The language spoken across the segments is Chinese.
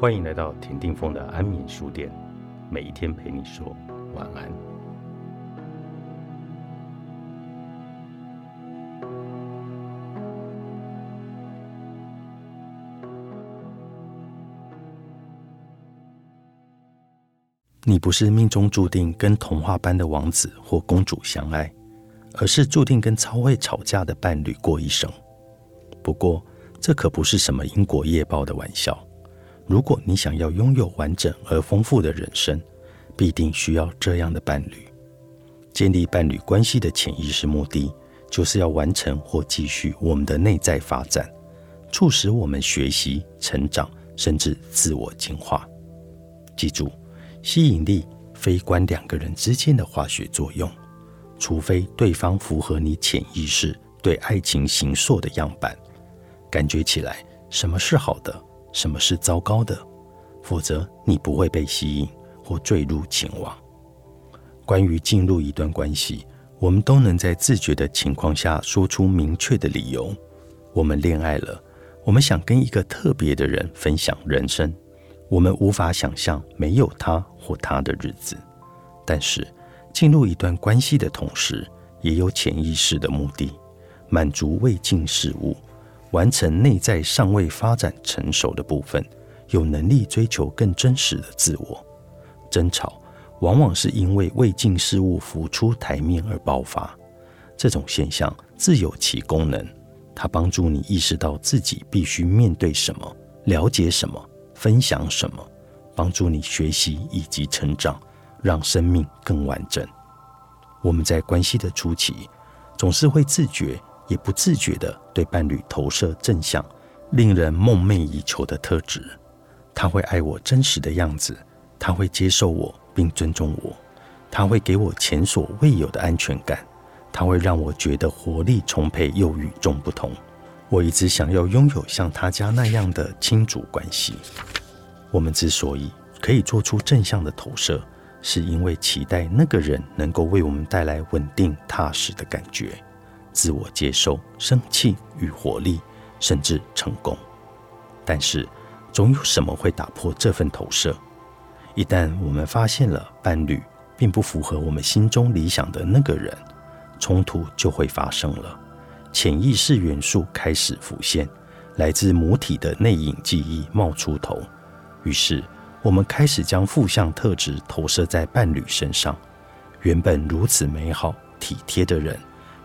欢迎来到田定峰的安眠书店，每一天陪你说晚安。你不是命中注定跟童话般的王子或公主相爱，而是注定跟超会吵架的伴侣过一生。不过，这可不是什么因果业报的玩笑。如果你想要拥有完整而丰富的人生，必定需要这样的伴侣。建立伴侣关系的潜意识目的，就是要完成或继续我们的内在发展，促使我们学习、成长，甚至自我进化。记住，吸引力非关两个人之间的化学作用，除非对方符合你潜意识对爱情形塑的样板。感觉起来，什么是好的，什么是糟糕的，否则你不会被吸引或坠入情网。关于进入一段关系，我们都能在自觉的情况下说出明确的理由。我们恋爱了，我们想跟一个特别的人分享人生，我们无法想象没有他或他的日子。但是，进入一段关系的同时，也有潜意识的目的，满足未尽事物。完成内在尚未发展成熟的部分，有能力追求更真实的自我。争吵往往是因为未尽事物浮出台面而爆发。这种现象自有其功能，它帮助你意识到自己必须面对什么、了解什么、分享什么，帮助你学习以及成长，让生命更完整。我们在关系的初期，总是会自觉。也不自觉地对伴侣投射正向、令人梦寐以求的特质。他会爱我真实的样子，他会接受我并尊重我，他会给我前所未有的安全感，他会让我觉得活力充沛又与众不同。我一直想要拥有像他家那样的亲族关系。我们之所以可以做出正向的投射，是因为期待那个人能够为我们带来稳定踏实的感觉。自我接受、生气与活力，甚至成功。但是，总有什么会打破这份投射。一旦我们发现了伴侣并不符合我们心中理想的那个人，冲突就会发生了。潜意识元素开始浮现，来自母体的内隐记忆冒出头。于是，我们开始将负向特质投射在伴侣身上。原本如此美好、体贴的人。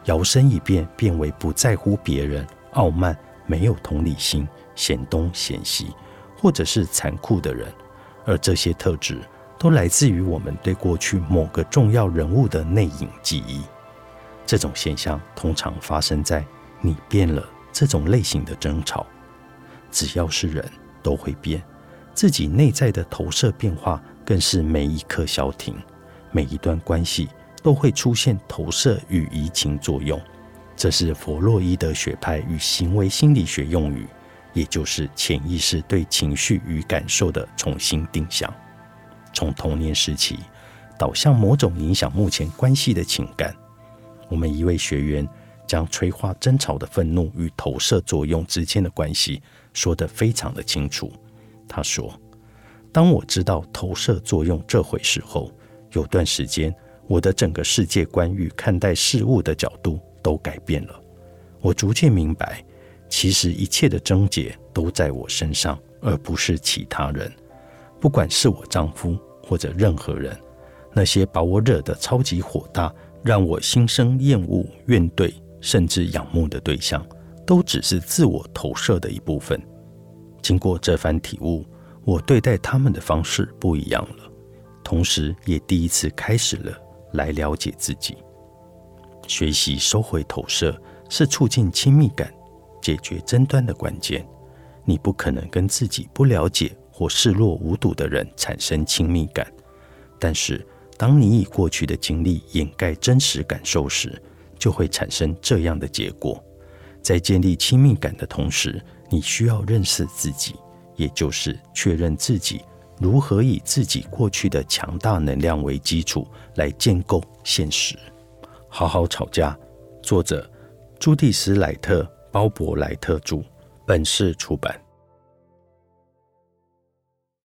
摇身一变，变为不在乎别人、傲慢、没有同理心、嫌东嫌西，或者是残酷的人。而这些特质都来自于我们对过去某个重要人物的内隐记忆。这种现象通常发生在你变了这种类型的争吵。只要是人都会变，自己内在的投射变化更是每一刻消停。每一段关系。都会出现投射与移情作用，这是弗洛伊德学派与行为心理学用语，也就是潜意识对情绪与感受的重新定向。从童年时期导向某种影响目前关系的情感。我们一位学员将催化争吵的愤怒与投射作用之间的关系说得非常的清楚。他说：“当我知道投射作用这回事后，有段时间。”我的整个世界观与看待事物的角度都改变了。我逐渐明白，其实一切的症结都在我身上，而不是其他人。不管是我丈夫或者任何人，那些把我惹得超级火大、让我心生厌恶、怨怼甚至仰慕的对象，都只是自我投射的一部分。经过这番体悟，我对待他们的方式不一样了，同时也第一次开始了。来了解自己，学习收回投射是促进亲密感、解决争端的关键。你不可能跟自己不了解或视若无睹的人产生亲密感，但是当你以过去的经历掩盖真实感受时，就会产生这样的结果。在建立亲密感的同时，你需要认识自己，也就是确认自己。如何以自己过去的强大能量为基础来建构现实？好好吵架。作者：朱蒂斯·莱特、鲍勃·莱特著，本市出版。